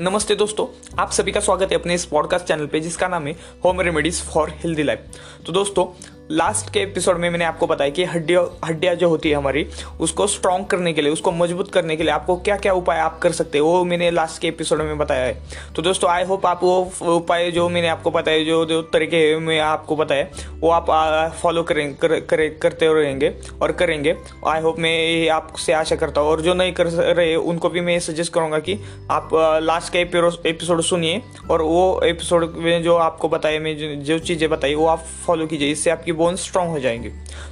नमस्ते दोस्तों, आप सभी का स्वागत है अपने इस पॉडकास्ट चैनल पे, जिसका नाम है home remedies for healthy life तो दोस्तों लास्ट के एपिसोड में मैंने आपको बताया कि हड्डियों हड्डियाँ जो होती है हमारी उसको स्ट्रॉन्ग करने के लिए उसको मज़बूत करने के लिए आपको क्या क्या उपाय आप कर सकते हैं वो मैंने लास्ट के एपिसोड में बताया है। तो दोस्तों आई होप आप वो उपाय जो मैंने आपको बताया जो जो तरीके में आपको बताया वो आप फॉलो करें कर, कर, करते रहेंगे और करेंगे। आई होप मैं ये आपसे आशा करता हूँ और जो नहीं कर रहे उनको भी मैं सजेस्ट करूँगा कि आप लास्ट का एपिसोड सुनिए और वो एपिसोड में जो आपको बताया मैं जो चीज़ें बताई वो आप फॉलो कीजिए। इससे आपकी बोन स्ट्रांग हो जाएँगे।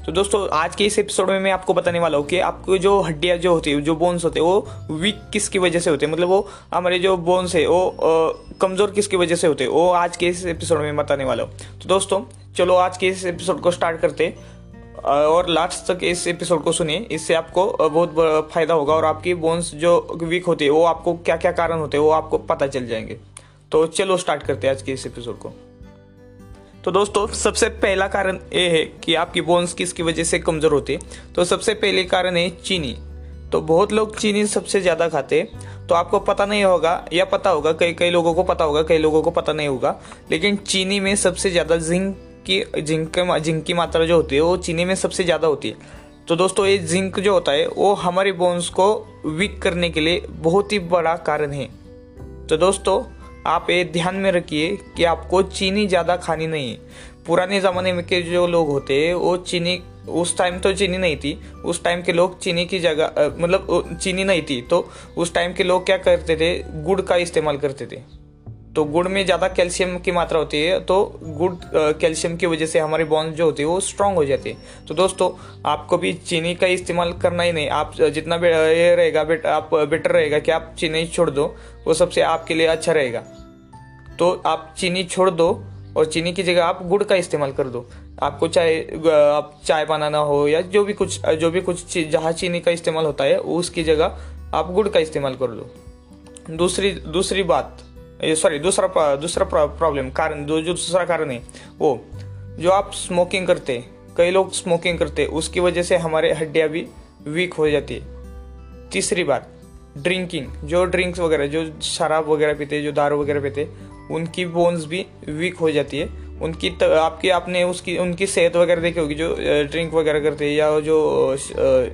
तो दोस्तों, आज के इस एपिसोड में मैं आपको बताने वाला हूँ कि आपको जो हड्डियाँ जो होती है, जो बोन्स होते हैं, वो वीक किसकी वजह से होते हैं? मतलब वो हमारे जो बोन्स है, वो कमज़ोर किसकी वजह से होते हैं? वो आज के इस एपिसोड में बताने वाला हूँ। तो दोस्तों, चलो आज के इस एपिसोड को स्टार्ट करते और लास्ट तक इस एपिसोड को सुनिए। इससे आपको बहुत फ़ायदा होगा और आपकी बोन्स जो वीक होती है, वो आपको क्या क्या कारण होते हैं, वो आपको पता चल जाएँगे। तो चलो स्टार्ट करते हैं आज के इस एपिसोड को। तो दोस्तों, सबसे पहला कारण ये है कि आपकी बोन्स किसकी वजह से कमज़ोर होती है। तो सबसे पहले कारण है चीनी। तो बहुत लोग चीनी सबसे ज़्यादा खाते हैं। तो आपको पता नहीं होगा या पता होगा, कई कई लोगों को पता होगा, कई लोगों को पता नहीं होगा। लेकिन चीनी में सबसे ज़्यादा जिंक की, जिंक जिंक की मात्रा जो होती है, वो चीनी में सबसे ज़्यादा होती है। तो दोस्तों, ये जिंक जो होता है, वो हमारे बोन्स को वीक करने के लिए बहुत ही बड़ा कारण है। तो दोस्तों आप ये ध्यान में रखिए कि आपको चीनी ज़्यादा खानी नहीं है। पुराने ज़माने में के जो लोग होते, वो चीनी, उस टाइम तो चीनी नहीं थी। उस टाइम के लोग चीनी की जगह मतलब चीनी नहीं थी। तो उस टाइम के लोग क्या करते थे? गुड़ का इस्तेमाल करते थे। तो गुड़ में ज़्यादा कैल्शियम की मात्रा होती है तो गुड़ कैल्शियम की वजह से हमारी बॉन्स जो होती है वो स्ट्रांग हो जाती है। तो दोस्तों, आपको भी चीनी का इस्तेमाल करना ही नहीं। आप जितना ये रहेगा, बेट, आप बेटर रहेगा कि आप चीनी छोड़ दो, वो सबसे आपके लिए अच्छा रहेगा। तो आप चीनी छोड़ दो और चीनी की जगह आप गुड़ का इस्तेमाल कर दो। आपको चाहे आप चाय बनाना हो या जो भी कुछ जो भी कुछ जहाँ चीनी का इस्तेमाल होता है, उसकी जगह आप गुड़ का इस्तेमाल कर दो दूसरी दूसरी बात सॉरी दूसरा दूसरा प्रॉब्लम कारण जो दूसरा कारण है वो जो आप स्मोकिंग करते कई लोग स्मोकिंग करते उसकी वजह से हमारे हड्डियाँ भी वीक हो जाती है। तीसरी बात ड्रिंकिंग जो ड्रिंक्स वगैरह जो शराब वगैरह पीते जो दारू वगैरह पीते उनकी बोन्स भी वीक हो जाती है। उनकी त, आपकी आपने उसकी उनकी सेहत वगैरह देखी होगी जो ड्रिंक वगैरह करते या जो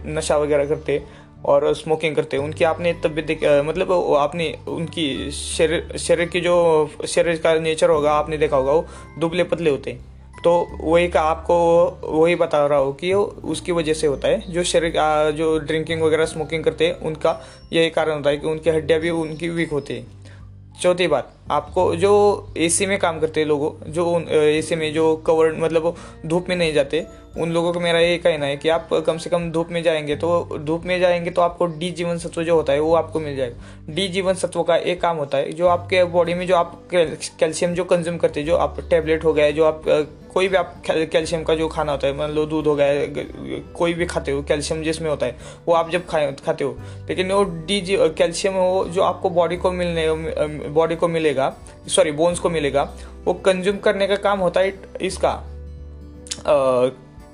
नशा वगैरह करते और स्मोकिंग करते हैं। उनकी आपने तबियत देख मतलब आपने उनकी शरीर शरीर की जो, शरीर का नेचर होगा, आपने देखा होगा, वो दुबले पतले होते हैं। तो वही का आपको वही बता रहा हूँ कि उसकी वजह से होता है। जो शरीर जो ड्रिंकिंग वगैरह स्मोकिंग करते हैं, उनका यही कारण होता है कि उनकी हड्डियाँ भी उनकी वीक होती है। चौथी बात आपको जो एसी में काम करते लोगों, जो एसी में जो कवर मतलब धूप में नहीं जाते, उन लोगों का मेरा ये कहना है कि आप कम से कम धूप में जाएँगे तो धूप में जाएँगे तो आपको डी जीवन सत्व जो होता है वो आपको मिल जाएगा। डी जीवन सत्व का एक काम होता है जो आपके बॉडी में जो आप कैल्शियम जो कंज्यूम करते हैं, जो आप टेबलेट हो गया, जो आप कोई भी आप कैल्शियम का जो खाना होता है, मान लो दूध हो गया कोई भी खाते हो कैल्शियम जिसमें होता है, वो आप जब खाए, खाते हो, लेकिन वो डी कैल्शियम हो जो आपको बॉडी को मिलने बॉडी को मिलेगा सॉरी बोन्स को मिलेगा, वो कंज्यूम करने का काम होता है इसका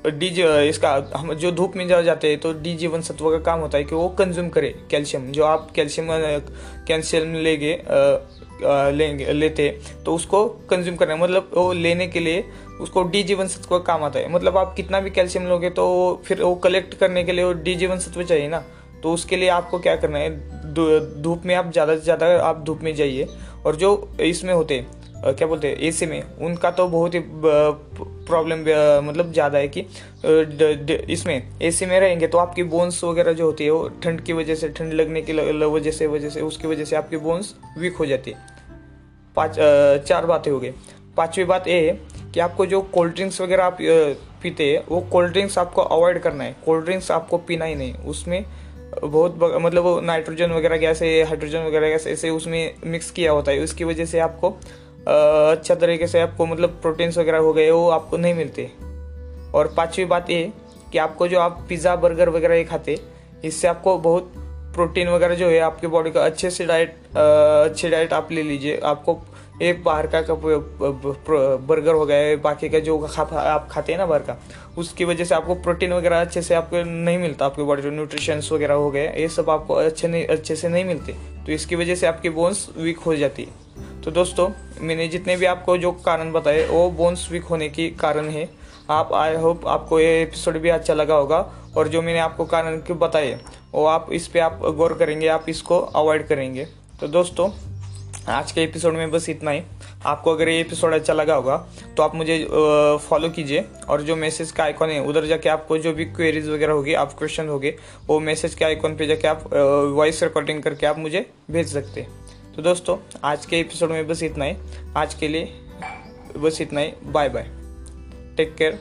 डी इसका, हम जो धूप में जा, जाते हैं तो डी जीवन सत्व का काम होता है कि वो कंज्यूम करे कैल्शियम जो आप कैल्शियम कैल्शियम लेंगे लेंगे, लेते तो उसको कंज्यूम करना मतलब वो लेने के लिए उसको डी जीवन सत्व का काम आता है। मतलब आप कितना भी कैल्शियम लोगे तो फिर वो कलेक्ट करने के लिए वो डी जीवन सत्व चाहिए ना तो उसके लिए आपको क्या करना है? धूप में आप ज़्यादा से ज़्यादा आप धूप में जाइए। और जो इसमें होते क्या बोलते हैं, एसी में, उनका तो बहुत ही प्रॉब्लम मतलब ज़्यादा है कि इसमें एसी में रहेंगे तो आपकी बोन्स वगैरह जो होती है वो ठंड की वजह से, ठंड लगने की वजह से वजह से, उसकी वजह से आपकी बोन्स वीक हो जाती है। पाँच चार बातें हो गई। पांचवी बात ये है कि आपको जो कोल्ड ड्रिंक्स वगैरह आप पीते हैं, वो कोल्ड ड्रिंक्स आपको अवॉइड करना है। कोल्ड ड्रिंक्स आपको पीना ही नहीं, उसमें बहुत मतलब वो नाइट्रोजन वगैरह गैस है, हाइड्रोजन वगैरह गैस, ऐसे उसमें मिक्स किया होता है। उसकी वजह से आपको अच्छा तरीके से आपको मतलब प्रोटीन्स वगैरह हो गए, वो आपको नहीं मिलते। और पांचवी बात ये कि आपको जो आप पिज़्ज़ा बर्गर वगैरह ये खाते, इससे आपको बहुत प्रोटीन वगैरह जो है, आपके बॉडी का अच्छे से डाइट अच्छी डाइट आप ले लीजिए। आपको ये बाहर का बर्गर हो गया बाकी का जो खा, आप खाते हैं ना बाहर का उसकी वजह से आपको प्रोटीन वगैरह अच्छे से आपको नहीं मिलता आपके बॉडी जो न्यूट्रिशंस वगैरह हो गए ये सब आपको अच्छे नहीं अच्छे से नहीं मिलते तो इसकी वजह से आपकी बोन्स वीक हो जाती है। तो दोस्तों मैंने जितने भी आपको जो कारण बताए वो बोन्स वीक होने की कारण है। आप आई होप आपको ये एपिसोड भी अच्छा लगा होगा और जो मैंने आपको कारण बताए वो आप इस पर आप गौर करेंगे आप इसको अवॉइड करेंगे। तो दोस्तों आज के एपिसोड में बस इतना ही। आपको अगर ये एपिसोड अच्छा लगा होगा तो आप मुझे फॉलो कीजिए और जो मैसेज का आइकॉन है, उधर जाके आपको जो भी क्वेरीज वगैरह होगी, आप क्वेश्चन होगे, वो मैसेज के आइकॉन पे जाके आप वॉइस रिकॉर्डिंग करके आप मुझे भेज सकते हैं। तो दोस्तों, आज के एपिसोड में बस इतना ही। आज के लिए बस इतना ही। Bye bye take care